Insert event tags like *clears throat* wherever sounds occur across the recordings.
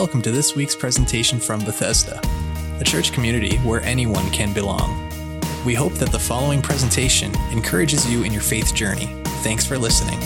Welcome to this week's presentation from Bethesda, a church community where anyone can belong. We hope that the following presentation encourages you in your faith journey. Thanks for listening.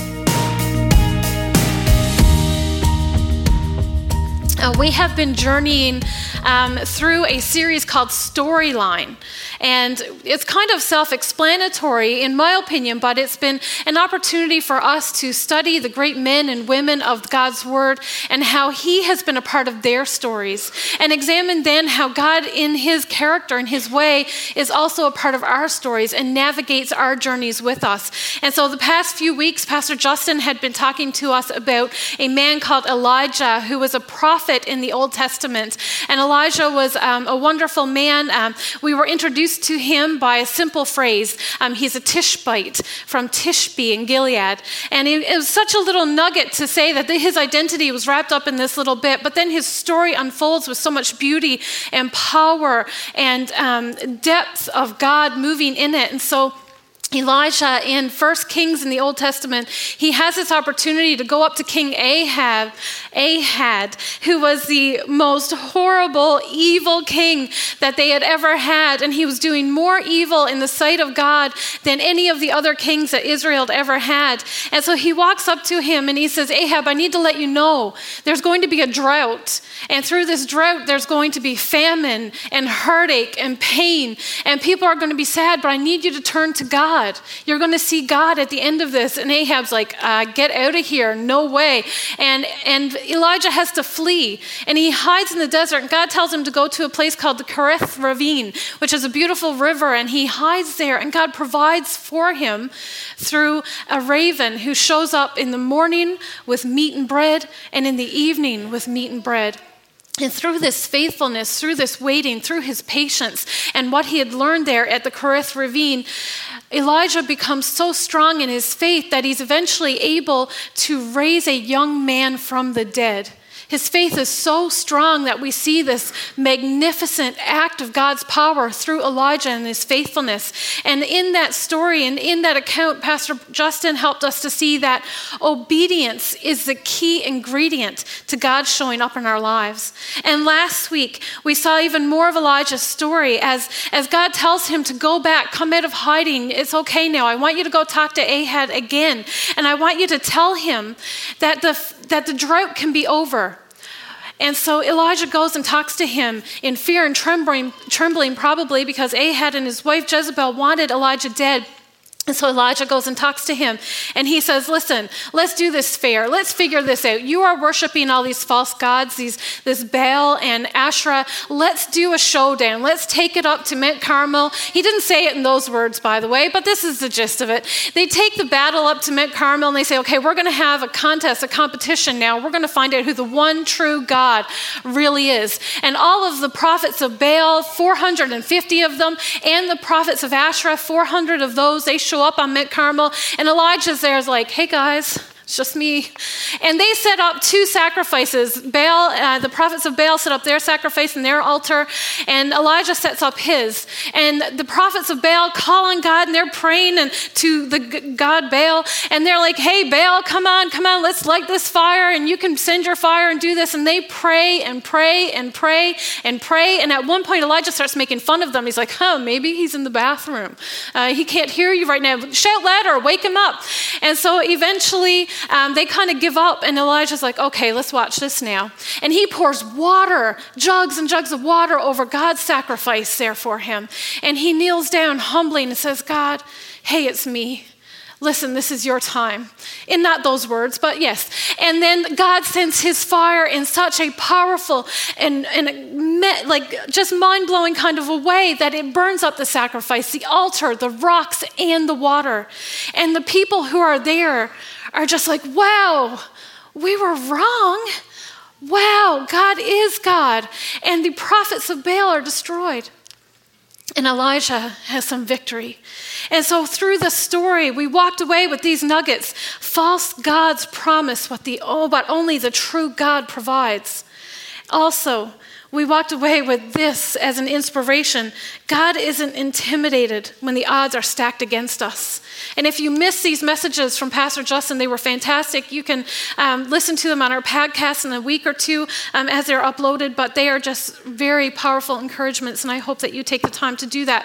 Uh, we have been journeying um, through a series called Storyline. And it's kind of self explanatory, in my opinion, but it's been an opportunity for us to study the great men and women of God's Word and how He has been a part of their stories. And examine then how God, in His character and His way, is also a part of our stories and navigates our journeys with us. And so the past few weeks, Pastor Justin had been talking to us about a man called Elijah who was a prophet in the Old Testament. And Elijah was um, a wonderful man. Um, we were introduced introduced to him by a simple phrase. Um, he's a Tishbite from Tishbe in Gilead. And it, it was such a little nugget to say that his identity was wrapped up in this little bit, but then his story unfolds with so much beauty and power and um, depth of God moving in it. And so, Elijah in First Kings in the Old Testament, he has this opportunity to go up to King Ahab, Ahab, who was the most horrible, evil king that they had ever had, and he was doing more evil in the sight of God than any of the other kings that Israel had ever had. And so he walks up to him and he says, "Ahab, I need to let you know there's going to be a drought, and through this drought, there's going to be famine and heartache and pain, and people are going to be sad. But I need you to turn to God." God. You're going to see God at the end of this. And Ahab's like, uh, get out of here. No way. And, and Elijah has to flee. And he hides in the desert. And God tells him to go to a place called the Kerith Ravine, which is a beautiful river. And he hides there. And God provides for him through a raven who shows up in the morning with meat and bread and in the evening with meat and bread. And through this faithfulness, through this waiting, through his patience, and what he had learned there at the Kerith Ravine, Elijah becomes so strong in his faith that he's eventually able to raise a young man from the dead. His faith is so strong that we see this magnificent act of God's power through Elijah and his faithfulness. And in that story and in that account, Pastor Justin helped us to see that obedience is the key ingredient to God showing up in our lives. And last week, we saw even more of Elijah's story as, as God tells him to go back, come out of hiding. It's okay now. I want you to go talk to Ahab again. And I want you to tell him that the, that the drought can be over and so Elijah goes and talks to him in fear and trembling, trembling probably because Ahab and his wife Jezebel wanted Elijah dead. And so Elijah goes and talks to him, and he says, Listen, let's do this fair. Let's figure this out. You are worshiping all these false gods, these, this Baal and Asherah. Let's do a showdown. Let's take it up to Mount Carmel. He didn't say it in those words, by the way, but this is the gist of it. They take the battle up to Mount Carmel, and they say, Okay, we're going to have a contest, a competition now. We're going to find out who the one true God really is. And all of the prophets of Baal, 450 of them, and the prophets of Asherah, 400 of those, they show up on Mount Carmel, and Elijah's there is like, hey guys, it's just me. And they set up two sacrifices. Baal, uh, the prophets of Baal set up their sacrifice and their altar, and Elijah sets up his. And the prophets of Baal call on God, and they're praying and to the God Baal, and they're like, "Hey Baal, come on, come on, let's light this fire, and you can send your fire and do this." And they pray and pray and pray and pray. And at one point, Elijah starts making fun of them. He's like, "Huh, maybe he's in the bathroom. Uh, he can't hear you right now. Shout louder, wake him up." And so eventually um, they kind of give up, and Elijah's like, okay, let's watch this now. And he pours water, jugs and jugs of water over God's sacrifice there for him. And he kneels down humbly and says, God, hey, it's me. Listen, this is your time. In not those words, but yes. And then God sends his fire in such a powerful and, and like just mind blowing kind of a way that it burns up the sacrifice, the altar, the rocks, and the water. And the people who are there are just like, wow, we were wrong. Wow, God is God. And the prophets of Baal are destroyed. And Elijah has some victory. And so, through the story, we walked away with these nuggets. False gods promise what, the, oh, what only the true God provides. Also, we walked away with this as an inspiration. God isn't intimidated when the odds are stacked against us. And if you miss these messages from Pastor Justin, they were fantastic. You can um, listen to them on our podcast in a week or two um, as they're uploaded, but they are just very powerful encouragements, and I hope that you take the time to do that.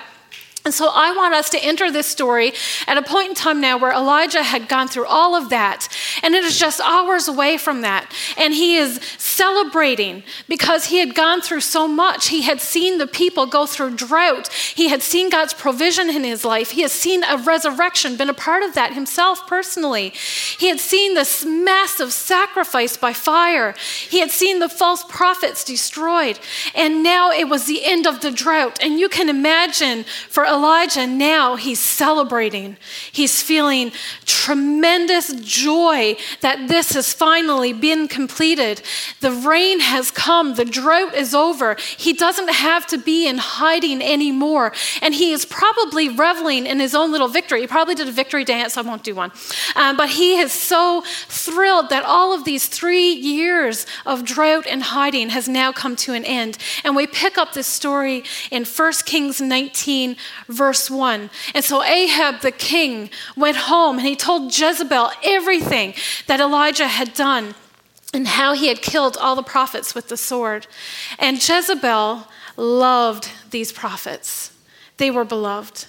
And so I want us to enter this story at a point in time now where Elijah had gone through all of that, and it is just hours away from that. And he is celebrating because he had gone through so much. He had seen the people go through drought, he had seen God's provision in his life, he has seen a resurrection, been a part of that himself personally. He had seen this massive sacrifice by fire, he had seen the false prophets destroyed, and now it was the end of the drought. And you can imagine for Elijah, now he's celebrating. He's feeling tremendous joy that this has finally been completed. The rain has come, the drought is over. He doesn't have to be in hiding anymore. And he is probably reveling in his own little victory. He probably did a victory dance, I won't do one. Um, but he is so thrilled that all of these three years of drought and hiding has now come to an end. And we pick up this story in 1 Kings 19, verse 1. And so Ahab the king went home and he told Jezebel everything that Elijah had done and how he had killed all the prophets with the sword. And Jezebel loved these prophets, they were beloved.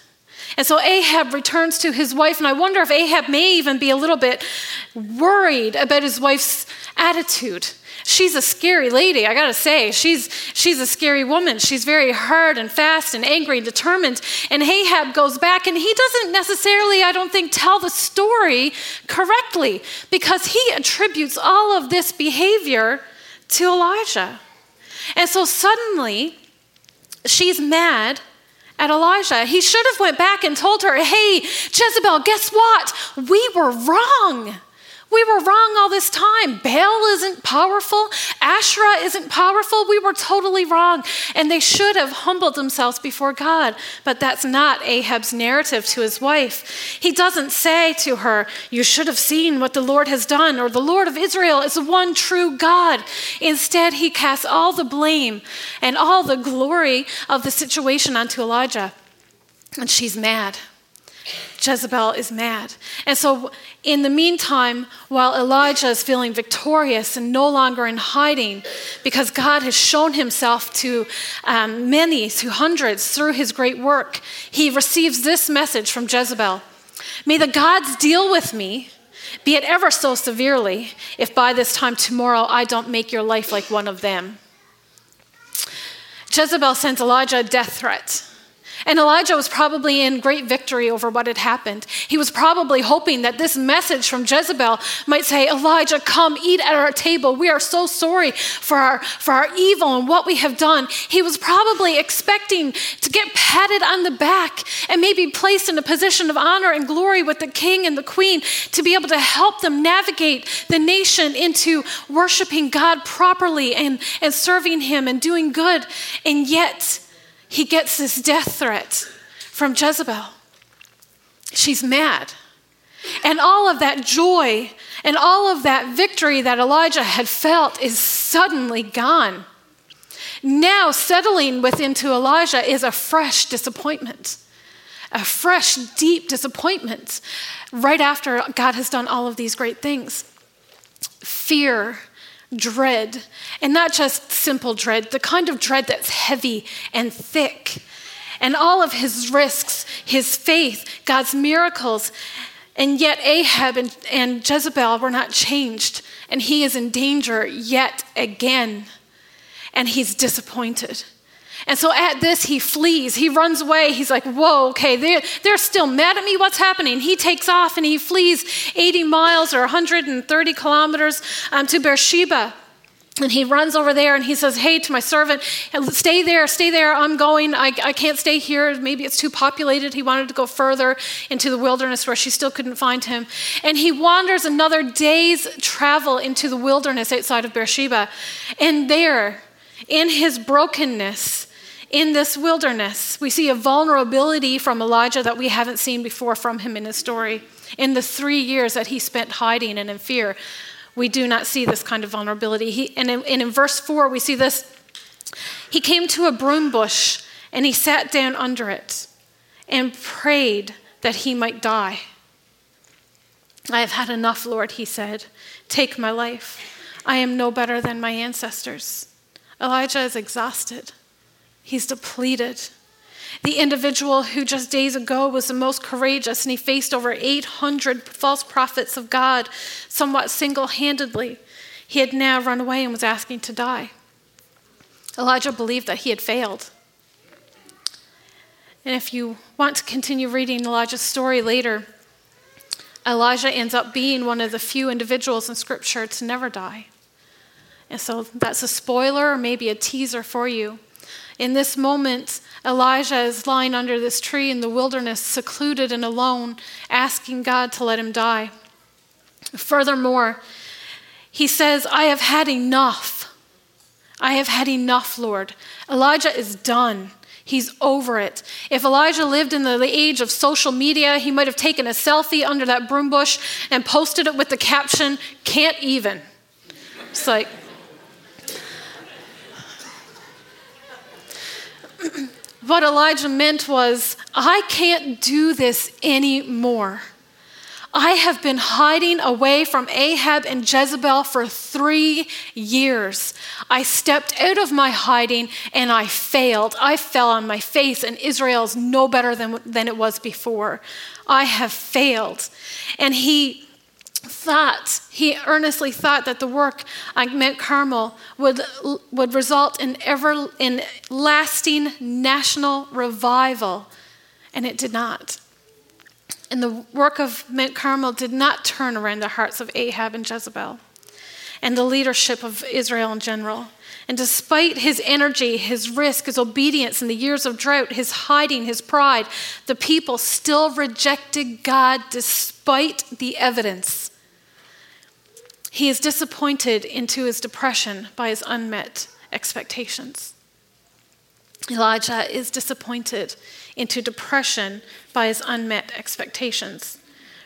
And so Ahab returns to his wife, and I wonder if Ahab may even be a little bit worried about his wife's attitude. She's a scary lady, I gotta say. She's, she's a scary woman. She's very hard and fast and angry and determined. And Ahab goes back, and he doesn't necessarily, I don't think, tell the story correctly because he attributes all of this behavior to Elijah. And so suddenly, she's mad at Elijah. He should have went back and told her, "Hey, Jezebel, guess what? We were wrong." We were wrong all this time. Baal isn't powerful. Asherah isn't powerful. We were totally wrong. And they should have humbled themselves before God. But that's not Ahab's narrative to his wife. He doesn't say to her, You should have seen what the Lord has done, or the Lord of Israel is the one true God. Instead, he casts all the blame and all the glory of the situation onto Elijah. And she's mad. Jezebel is mad. And so, in the meantime, while Elijah is feeling victorious and no longer in hiding, because God has shown himself to um, many, to hundreds, through his great work, he receives this message from Jezebel May the gods deal with me, be it ever so severely, if by this time tomorrow I don't make your life like one of them. Jezebel sends Elijah a death threat. And Elijah was probably in great victory over what had happened. He was probably hoping that this message from Jezebel might say, Elijah, come eat at our table. We are so sorry for our, for our evil and what we have done. He was probably expecting to get patted on the back and maybe placed in a position of honor and glory with the king and the queen to be able to help them navigate the nation into worshiping God properly and, and serving Him and doing good. And yet, he gets this death threat from Jezebel. She's mad. And all of that joy and all of that victory that Elijah had felt is suddenly gone. Now, settling within to Elijah is a fresh disappointment, a fresh, deep disappointment right after God has done all of these great things. Fear dread, and not just simple dread, the kind of dread that's heavy and thick. And all of his risks, his faith, God's miracles. And yet, Ahab and, and Jezebel were not changed, and he is in danger yet again. And he's disappointed. And so at this, he flees. He runs away. He's like, whoa, okay, they're, they're still mad at me. What's happening? He takes off and he flees 80 miles or 130 kilometers um, to Beersheba. And he runs over there and he says, Hey, to my servant, stay there, stay there. I'm going. I, I can't stay here. Maybe it's too populated. He wanted to go further into the wilderness where she still couldn't find him. And he wanders another day's travel into the wilderness outside of Beersheba. And there, in his brokenness, in this wilderness. We see a vulnerability from Elijah that we haven't seen before from him in his story. In the three years that he spent hiding and in fear, we do not see this kind of vulnerability. He, and, in, and in verse 4, we see this He came to a broom bush and he sat down under it and prayed that he might die. I have had enough, Lord, he said. Take my life. I am no better than my ancestors. Elijah is exhausted, he's depleted. The individual who just days ago was the most courageous and he faced over 800 false prophets of God somewhat single handedly, he had now run away and was asking to die. Elijah believed that he had failed. And if you want to continue reading Elijah's story later, Elijah ends up being one of the few individuals in Scripture to never die. And so that's a spoiler or maybe a teaser for you. In this moment, Elijah is lying under this tree in the wilderness, secluded and alone, asking God to let him die. Furthermore, he says, I have had enough. I have had enough, Lord. Elijah is done. He's over it. If Elijah lived in the age of social media, he might have taken a selfie under that broom bush and posted it with the caption, Can't even. It's like, what Elijah meant was, I can't do this anymore. I have been hiding away from Ahab and Jezebel for three years. I stepped out of my hiding and I failed. I fell on my face, and Israel is no better than, than it was before. I have failed. And he thought, he earnestly thought that the work on Mount Carmel would, would result in ever in lasting national revival, and it did not. And the work of Mount Carmel did not turn around the hearts of Ahab and Jezebel and the leadership of Israel in general. And despite his energy, his risk, his obedience in the years of drought, his hiding, his pride, the people still rejected God despite the evidence. He is disappointed into his depression by his unmet expectations. Elijah is disappointed into depression by his unmet expectations.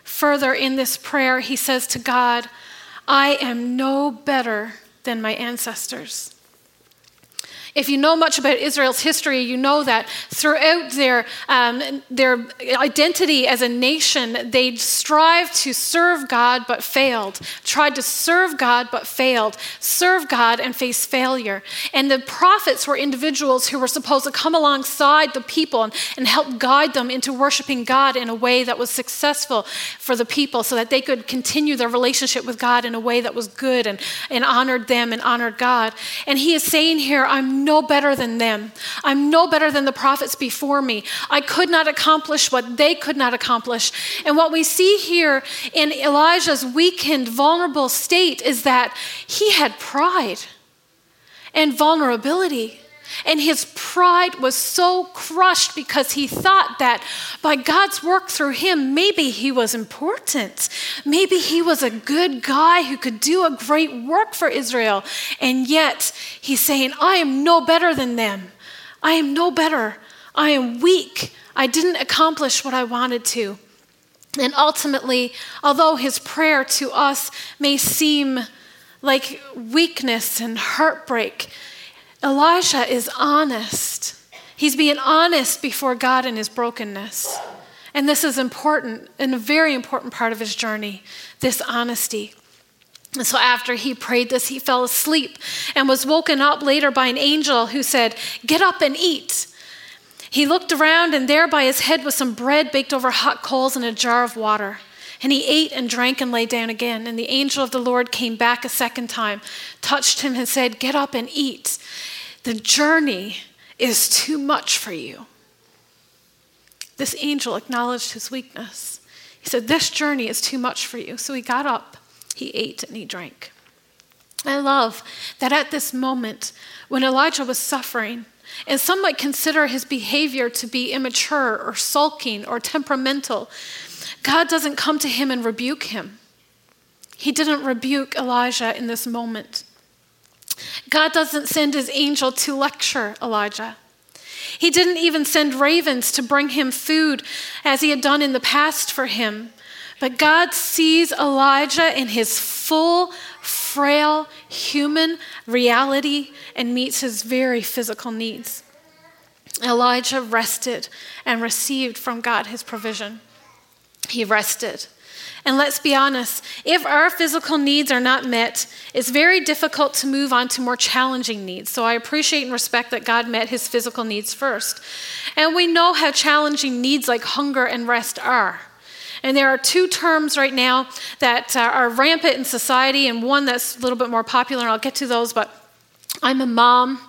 Further, in this prayer, he says to God, I am no better than my ancestors. If you know much about Israel's history, you know that throughout their, um, their identity as a nation, they strived to serve God but failed, tried to serve God but failed, serve God and face failure. And the prophets were individuals who were supposed to come alongside the people and, and help guide them into worshiping God in a way that was successful for the people so that they could continue their relationship with God in a way that was good and, and honored them and honored God. And he is saying here, I'm no better than them. I'm no better than the prophets before me. I could not accomplish what they could not accomplish. And what we see here in Elijah's weakened, vulnerable state is that he had pride and vulnerability. And his pride was so crushed because he thought that by God's work through him, maybe he was important. Maybe he was a good guy who could do a great work for Israel. And yet he's saying, I am no better than them. I am no better. I am weak. I didn't accomplish what I wanted to. And ultimately, although his prayer to us may seem like weakness and heartbreak, Elijah is honest. He's being honest before God in his brokenness. And this is important and a very important part of his journey this honesty. And so after he prayed this, he fell asleep and was woken up later by an angel who said, Get up and eat. He looked around, and there by his head was some bread baked over hot coals and a jar of water. And he ate and drank and lay down again. And the angel of the Lord came back a second time, touched him, and said, Get up and eat. The journey is too much for you. This angel acknowledged his weakness. He said, This journey is too much for you. So he got up, he ate, and he drank. I love that at this moment, when Elijah was suffering, and some might consider his behavior to be immature or sulking or temperamental, God doesn't come to him and rebuke him. He didn't rebuke Elijah in this moment. God doesn't send his angel to lecture Elijah. He didn't even send ravens to bring him food as he had done in the past for him. But God sees Elijah in his full, frail human reality and meets his very physical needs. Elijah rested and received from God his provision. He rested. And let's be honest, if our physical needs are not met, it's very difficult to move on to more challenging needs. So I appreciate and respect that God met his physical needs first. And we know how challenging needs like hunger and rest are. And there are two terms right now that uh, are rampant in society, and one that's a little bit more popular, and I'll get to those, but I'm a mom.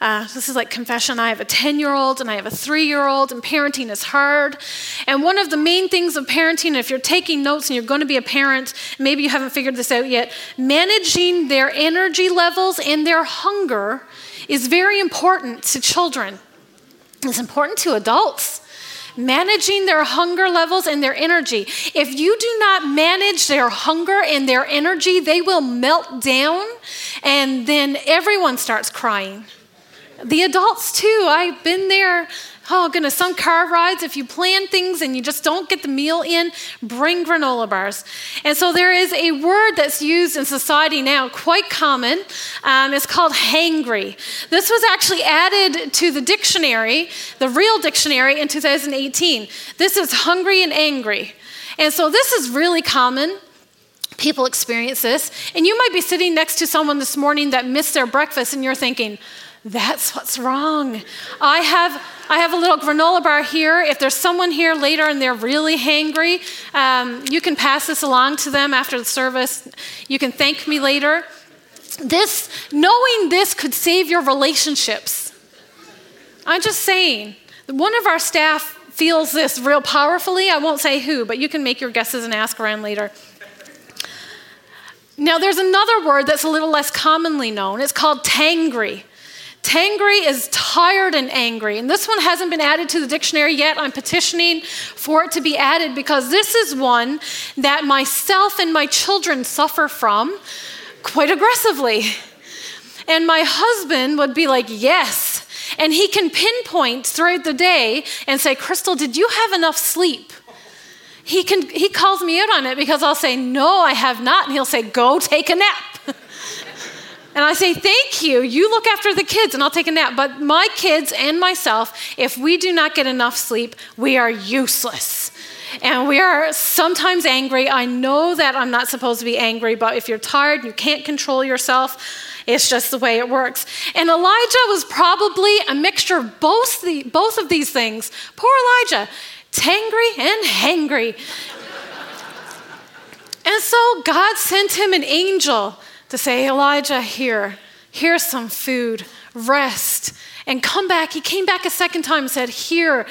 Uh, this is like confession. I have a 10 year old and I have a three year old, and parenting is hard. And one of the main things of parenting, if you're taking notes and you're going to be a parent, maybe you haven't figured this out yet, managing their energy levels and their hunger is very important to children. It's important to adults managing their hunger levels and their energy. If you do not manage their hunger and their energy, they will melt down, and then everyone starts crying. The adults, too. I've been there. Oh, goodness, some car rides, if you plan things and you just don't get the meal in, bring granola bars. And so there is a word that's used in society now, quite common. Um, it's called hangry. This was actually added to the dictionary, the real dictionary, in 2018. This is hungry and angry. And so this is really common. People experience this. And you might be sitting next to someone this morning that missed their breakfast and you're thinking, that's what's wrong. I have, I have a little granola bar here. If there's someone here later and they're really hangry, um, you can pass this along to them after the service. You can thank me later. This, knowing this could save your relationships. I'm just saying, one of our staff feels this real powerfully. I won't say who, but you can make your guesses and ask around later. Now, there's another word that's a little less commonly known. It's called tangry. Tangry is tired and angry. And this one hasn't been added to the dictionary yet. I'm petitioning for it to be added because this is one that myself and my children suffer from quite aggressively. And my husband would be like, Yes. And he can pinpoint throughout the day and say, Crystal, did you have enough sleep? He, can, he calls me out on it because I'll say, No, I have not. And he'll say, Go take a nap. And I say, Thank you. You look after the kids and I'll take a nap. But my kids and myself, if we do not get enough sleep, we are useless. And we are sometimes angry. I know that I'm not supposed to be angry, but if you're tired, you can't control yourself. It's just the way it works. And Elijah was probably a mixture of both, the, both of these things. Poor Elijah, tangry and hangry. and so God sent him an angel to say, Elijah, here, here's some food, rest, and come back. He came back a second time and said, Here,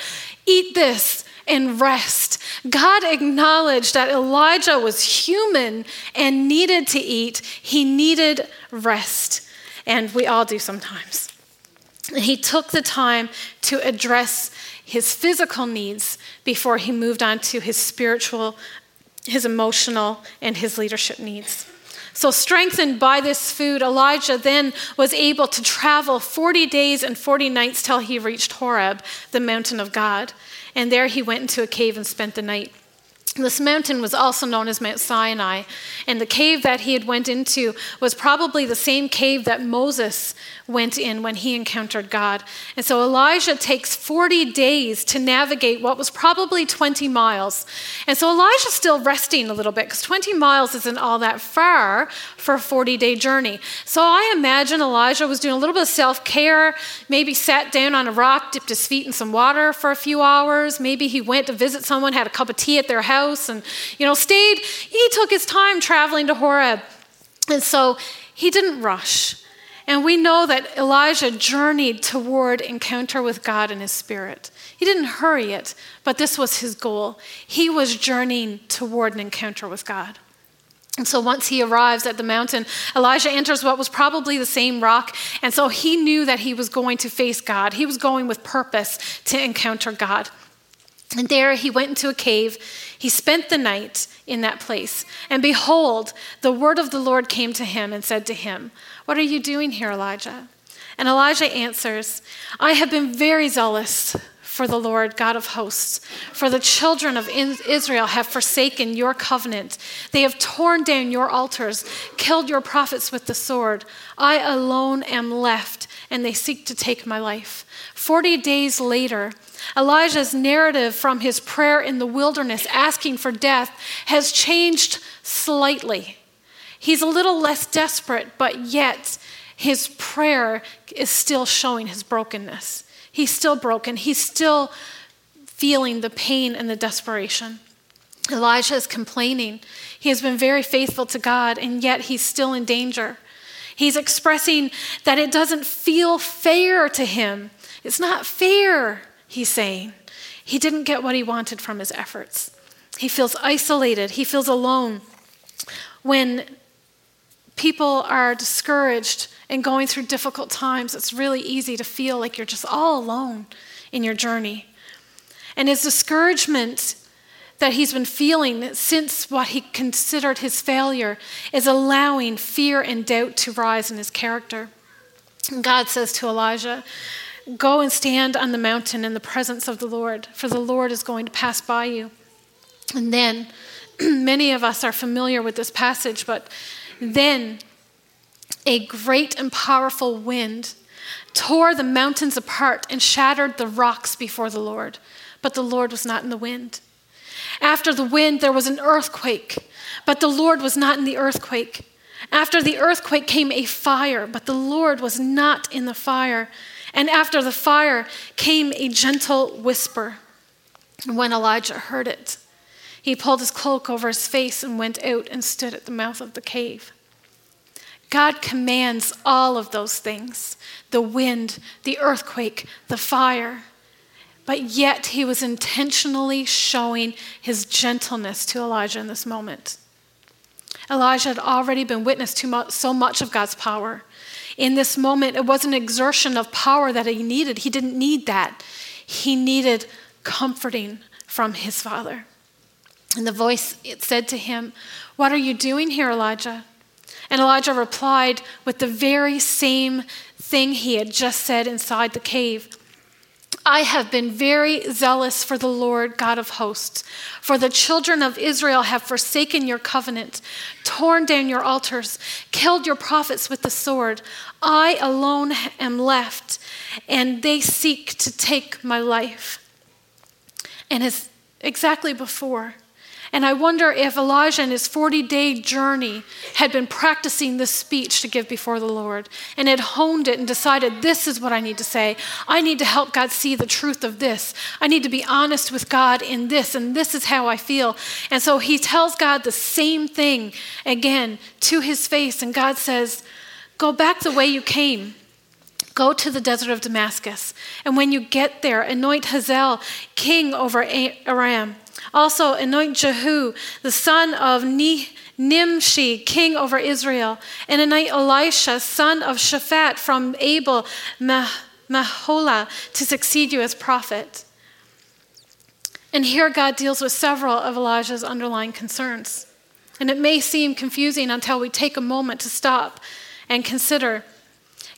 eat this and rest. God acknowledged that Elijah was human and needed to eat, he needed rest. And we all do sometimes. he took the time to address his physical needs before he moved on to his spiritual, his emotional, and his leadership needs. So, strengthened by this food, Elijah then was able to travel 40 days and 40 nights till he reached Horeb, the mountain of God. And there he went into a cave and spent the night. This mountain was also known as Mount Sinai, and the cave that he had went into was probably the same cave that Moses went in when he encountered God. And so Elijah takes 40 days to navigate what was probably 20 miles. And so Elijah's still resting a little bit because 20 miles isn't all that far for a 40 day journey. So I imagine Elijah was doing a little bit of self care, maybe sat down on a rock, dipped his feet in some water for a few hours. Maybe he went to visit someone, had a cup of tea at their house, and, you know, stayed. He took his time traveling to Horeb. And so he didn't rush. And we know that Elijah journeyed toward encounter with God in his spirit. He didn't hurry it, but this was his goal. He was journeying toward an encounter with God. And so once he arrives at the mountain, Elijah enters what was probably the same rock. And so he knew that he was going to face God. He was going with purpose to encounter God. And there he went into a cave. He spent the night in that place. And behold, the word of the Lord came to him and said to him, What are you doing here, Elijah? And Elijah answers, I have been very zealous for the Lord God of hosts. For the children of Israel have forsaken your covenant. They have torn down your altars, killed your prophets with the sword. I alone am left, and they seek to take my life. Forty days later, Elijah's narrative from his prayer in the wilderness asking for death has changed slightly. He's a little less desperate, but yet his prayer is still showing his brokenness. He's still broken. He's still feeling the pain and the desperation. Elijah is complaining. He has been very faithful to God, and yet he's still in danger. He's expressing that it doesn't feel fair to him. It's not fair, he's saying. He didn't get what he wanted from his efforts. He feels isolated, he feels alone. When people are discouraged and going through difficult times, it's really easy to feel like you're just all alone in your journey. And his discouragement that he's been feeling since what he considered his failure is allowing fear and doubt to rise in his character. And God says to Elijah, Go and stand on the mountain in the presence of the Lord, for the Lord is going to pass by you. And then, *clears throat* many of us are familiar with this passage, but then a great and powerful wind tore the mountains apart and shattered the rocks before the Lord. But the Lord was not in the wind. After the wind, there was an earthquake, but the Lord was not in the earthquake. After the earthquake came a fire, but the Lord was not in the fire. And after the fire came a gentle whisper. And when Elijah heard it, he pulled his cloak over his face and went out and stood at the mouth of the cave. God commands all of those things the wind, the earthquake, the fire. But yet he was intentionally showing his gentleness to Elijah in this moment. Elijah had already been witness to so much of God's power. In this moment, it was an exertion of power that he needed. He didn't need that. He needed comforting from his father. And the voice said to him, What are you doing here, Elijah? And Elijah replied with the very same thing he had just said inside the cave. I have been very zealous for the Lord God of hosts. For the children of Israel have forsaken your covenant, torn down your altars, killed your prophets with the sword. I alone am left, and they seek to take my life. And as exactly before, and I wonder if Elijah in his 40 day journey had been practicing this speech to give before the Lord and had honed it and decided, this is what I need to say. I need to help God see the truth of this. I need to be honest with God in this, and this is how I feel. And so he tells God the same thing again to his face, and God says, Go back the way you came. Go to the desert of Damascus. And when you get there, anoint Hazael king over Aram also, anoint Jehu, the son of Nimshi, king over Israel, and anoint Elisha, son of Shaphat from Abel Meholah, to succeed you as prophet. And here God deals with several of Elijah's underlying concerns. And it may seem confusing until we take a moment to stop and consider.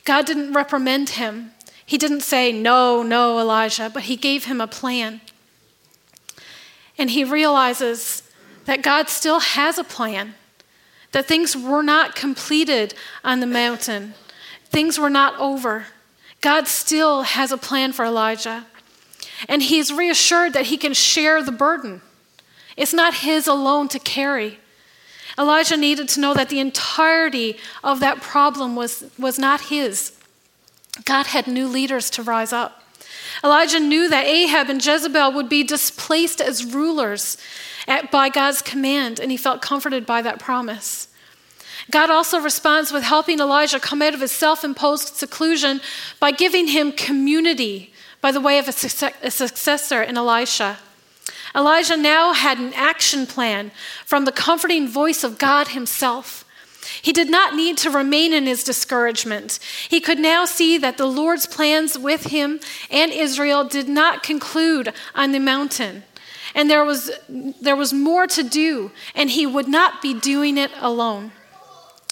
God didn't reprimand him. He didn't say, No, no, Elijah, but he gave him a plan. And he realizes that God still has a plan, that things were not completed on the mountain, things were not over. God still has a plan for Elijah. And he's reassured that he can share the burden. It's not his alone to carry. Elijah needed to know that the entirety of that problem was, was not his. God had new leaders to rise up. Elijah knew that Ahab and Jezebel would be displaced as rulers at, by God's command, and he felt comforted by that promise. God also responds with helping Elijah come out of his self imposed seclusion by giving him community by the way of a, successor in Elisha. Elijah now had an action plan from the comforting voice of God himself. He did not need to remain in his discouragement. He could now see that the Lord's plans with him and Israel did not conclude on the mountain. And there was, there was more to do, and he would not be doing it alone.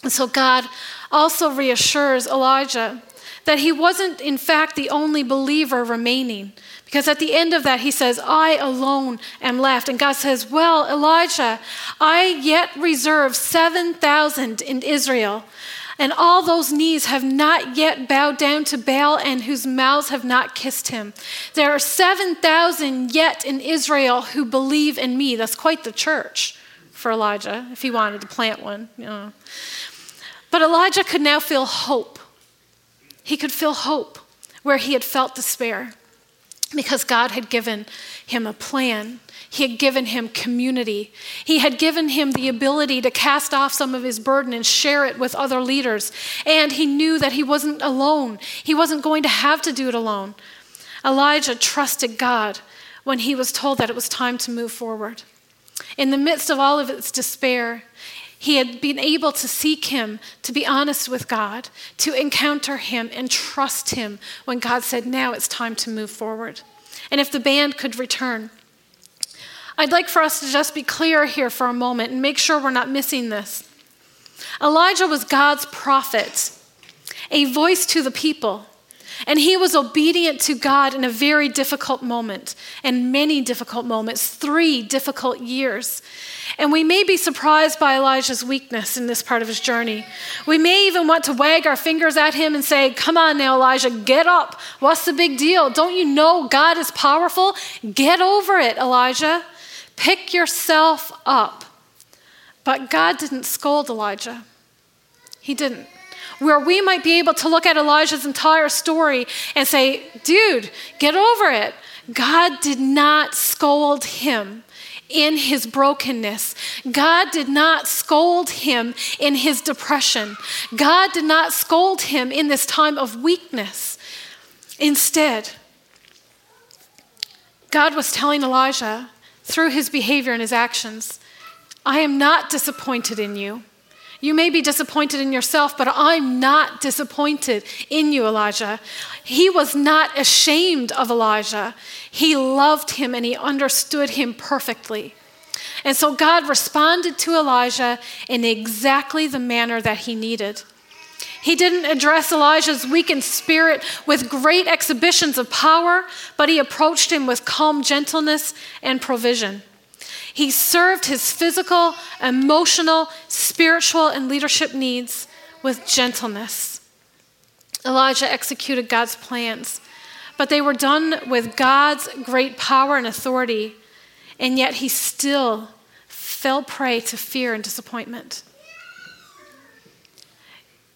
And so God also reassures Elijah that he wasn't, in fact, the only believer remaining. Because at the end of that, he says, I alone am left. And God says, Well, Elijah, I yet reserve 7,000 in Israel. And all those knees have not yet bowed down to Baal and whose mouths have not kissed him. There are 7,000 yet in Israel who believe in me. That's quite the church for Elijah, if he wanted to plant one. You know. But Elijah could now feel hope. He could feel hope where he had felt despair because God had given him a plan. He had given him community. He had given him the ability to cast off some of his burden and share it with other leaders. And he knew that he wasn't alone. He wasn't going to have to do it alone. Elijah trusted God when he was told that it was time to move forward. In the midst of all of its despair, he had been able to seek him, to be honest with God, to encounter him and trust him when God said, Now it's time to move forward. And if the band could return, I'd like for us to just be clear here for a moment and make sure we're not missing this. Elijah was God's prophet, a voice to the people. And he was obedient to God in a very difficult moment, and many difficult moments, three difficult years. And we may be surprised by Elijah's weakness in this part of his journey. We may even want to wag our fingers at him and say, Come on now, Elijah, get up. What's the big deal? Don't you know God is powerful? Get over it, Elijah. Pick yourself up. But God didn't scold Elijah, He didn't where we might be able to look at Elijah's entire story and say, dude, get over it. God did not scold him in his brokenness. God did not scold him in his depression. God did not scold him in this time of weakness. Instead, God was telling Elijah through his behavior and his actions, I am not disappointed in you. You may be disappointed in yourself, but I'm not disappointed in you, Elijah. He was not ashamed of Elijah. He loved him and he understood him perfectly. And so God responded to Elijah in exactly the manner that he needed. He didn't address Elijah's weakened spirit with great exhibitions of power, but he approached him with calm gentleness and provision. He served his physical, emotional, spiritual, and leadership needs with gentleness. Elijah executed God's plans, but they were done with God's great power and authority, and yet he still fell prey to fear and disappointment.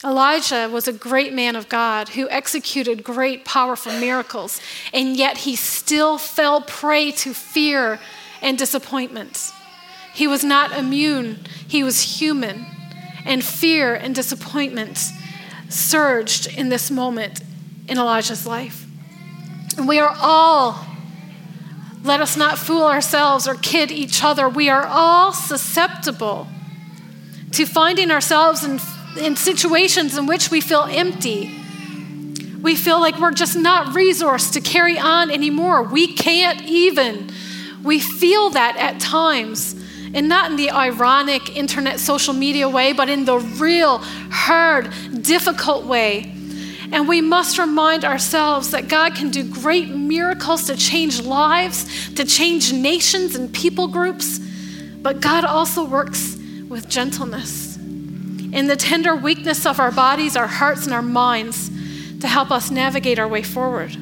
Elijah was a great man of God who executed great, powerful miracles, and yet he still fell prey to fear and disappointments. He was not immune, he was human. And fear and disappointment surged in this moment in Elijah's life. And we are all, let us not fool ourselves or kid each other, we are all susceptible to finding ourselves in, in situations in which we feel empty. We feel like we're just not resourced to carry on anymore. We can't even we feel that at times, and not in the ironic internet social media way, but in the real, hard, difficult way. And we must remind ourselves that God can do great miracles to change lives, to change nations and people groups, but God also works with gentleness in the tender weakness of our bodies, our hearts, and our minds to help us navigate our way forward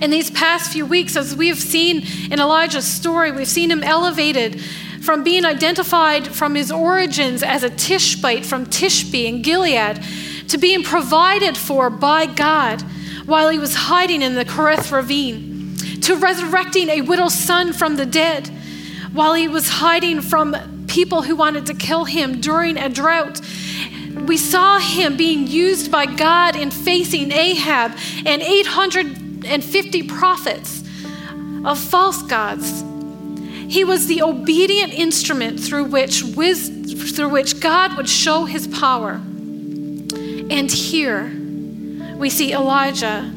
in these past few weeks, as we've seen in Elijah's story, we've seen him elevated from being identified from his origins as a Tishbite from Tishbe in Gilead to being provided for by God while he was hiding in the Kerith ravine, to resurrecting a widow's son from the dead while he was hiding from people who wanted to kill him during a drought. We saw him being used by God in facing Ahab and 800 and 50 prophets of false gods. He was the obedient instrument through which, through which God would show his power. And here we see Elijah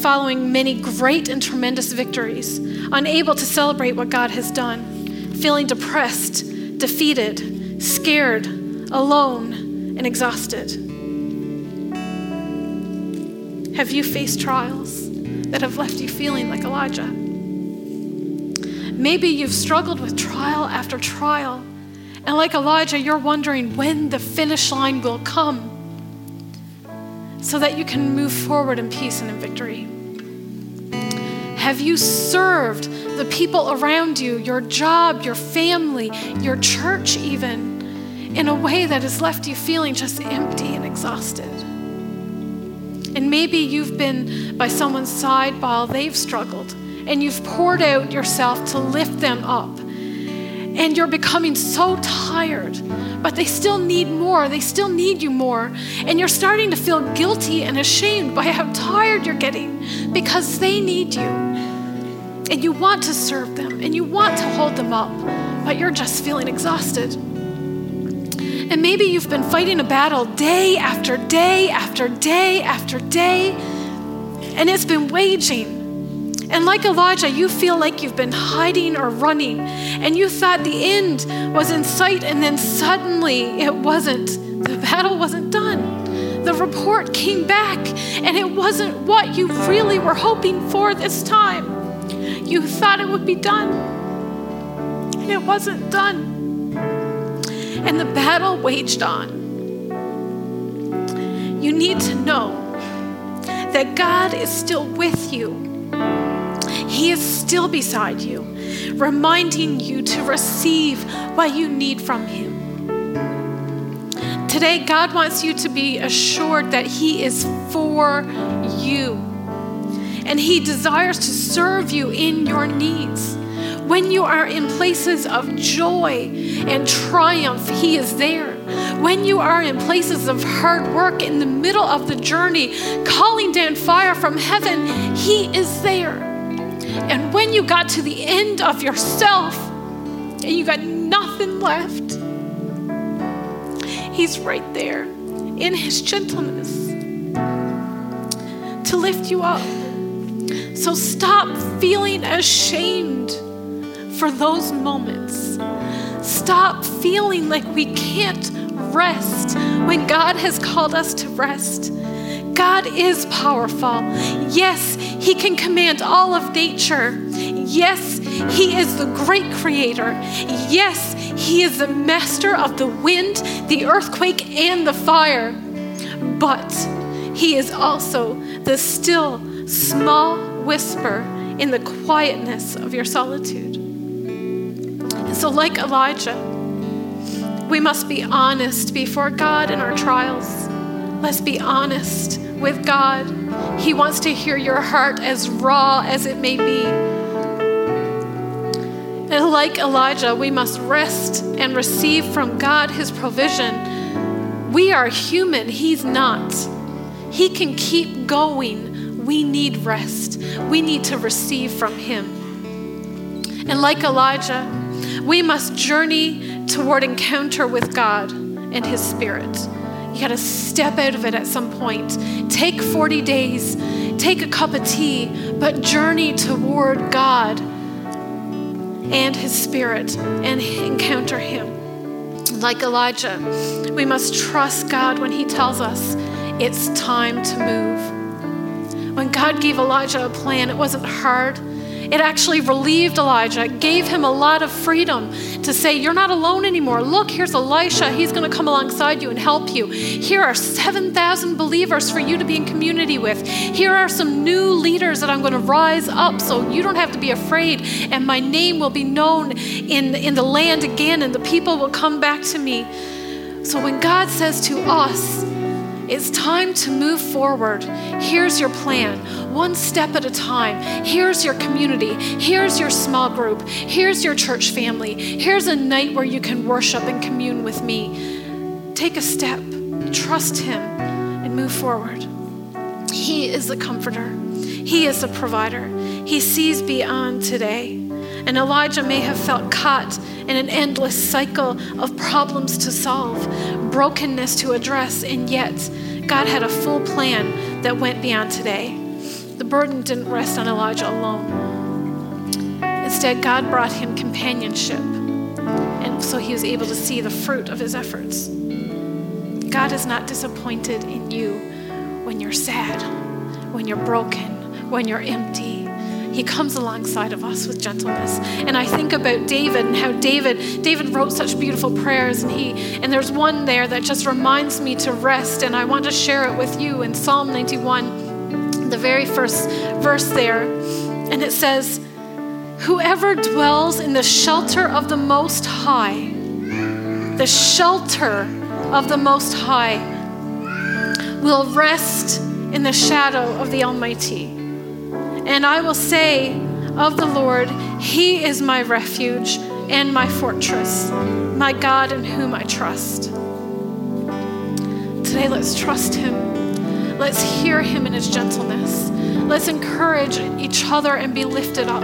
following many great and tremendous victories, unable to celebrate what God has done, feeling depressed, defeated, scared, alone, and exhausted. Have you faced trials that have left you feeling like Elijah? Maybe you've struggled with trial after trial, and like Elijah, you're wondering when the finish line will come so that you can move forward in peace and in victory. Have you served the people around you, your job, your family, your church, even, in a way that has left you feeling just empty and exhausted? And maybe you've been by someone's side while they've struggled and you've poured out yourself to lift them up. And you're becoming so tired, but they still need more. They still need you more. And you're starting to feel guilty and ashamed by how tired you're getting because they need you. And you want to serve them and you want to hold them up, but you're just feeling exhausted. And maybe you've been fighting a battle day after day after day after day, and it's been waging. And like Elijah, you feel like you've been hiding or running, and you thought the end was in sight, and then suddenly it wasn't. The battle wasn't done. The report came back, and it wasn't what you really were hoping for this time. You thought it would be done, and it wasn't done and the battle waged on. You need to know that God is still with you. He is still beside you, reminding you to receive what you need from Him. Today, God wants you to be assured that He is for you, and He desires to serve you in your needs. When you are in places of joy and triumph, He is there. When you are in places of hard work in the middle of the journey, calling down fire from heaven, He is there. And when you got to the end of yourself and you got nothing left, He's right there in His gentleness to lift you up. So stop feeling ashamed for those moments. Stop feeling like we can't rest when God has called us to rest. God is powerful. Yes, He can command all of nature. Yes, He is the great creator. Yes, He is the master of the wind, the earthquake, and the fire. But He is also the still, small whisper in the quietness of your solitude. So, like Elijah, we must be honest before God in our trials. Let's be honest with God. He wants to hear your heart as raw as it may be. And like Elijah, we must rest and receive from God his provision. We are human, he's not. He can keep going. We need rest. We need to receive from him. And like Elijah, we must journey toward encounter with God and His Spirit. You got to step out of it at some point. Take 40 days, take a cup of tea, but journey toward God and His Spirit and encounter Him. Like Elijah, we must trust God when He tells us it's time to move. When God gave Elijah a plan, it wasn't hard. It actually relieved Elijah, gave him a lot of freedom to say, You're not alone anymore. Look, here's Elisha. He's going to come alongside you and help you. Here are 7,000 believers for you to be in community with. Here are some new leaders that I'm going to rise up so you don't have to be afraid. And my name will be known in, in the land again, and the people will come back to me. So when God says to us, it's time to move forward. Here's your plan, one step at a time. Here's your community. Here's your small group. Here's your church family. Here's a night where you can worship and commune with me. Take a step, trust Him, and move forward. He is the comforter, He is the provider. He sees beyond today. And Elijah may have felt caught in an endless cycle of problems to solve, brokenness to address, and yet God had a full plan that went beyond today. The burden didn't rest on Elijah alone. Instead, God brought him companionship, and so he was able to see the fruit of his efforts. God is not disappointed in you when you're sad, when you're broken, when you're empty. He comes alongside of us with gentleness. And I think about David and how David David wrote such beautiful prayers and he and there's one there that just reminds me to rest and I want to share it with you in Psalm 91 the very first verse there and it says whoever dwells in the shelter of the most high the shelter of the most high will rest in the shadow of the almighty and I will say of the Lord, He is my refuge and my fortress, my God in whom I trust. Today, let's trust Him. Let's hear Him in His gentleness. Let's encourage each other and be lifted up.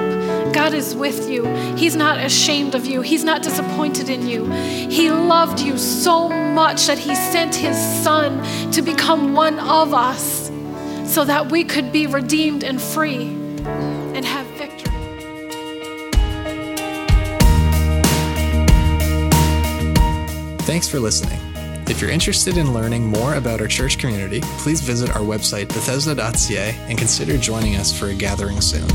God is with you. He's not ashamed of you. He's not disappointed in you. He loved you so much that He sent His Son to become one of us so that we could be redeemed and free and have victory. Thanks for listening. If you're interested in learning more about our church community, please visit our website, bethesda.ca, and consider joining us for a gathering soon.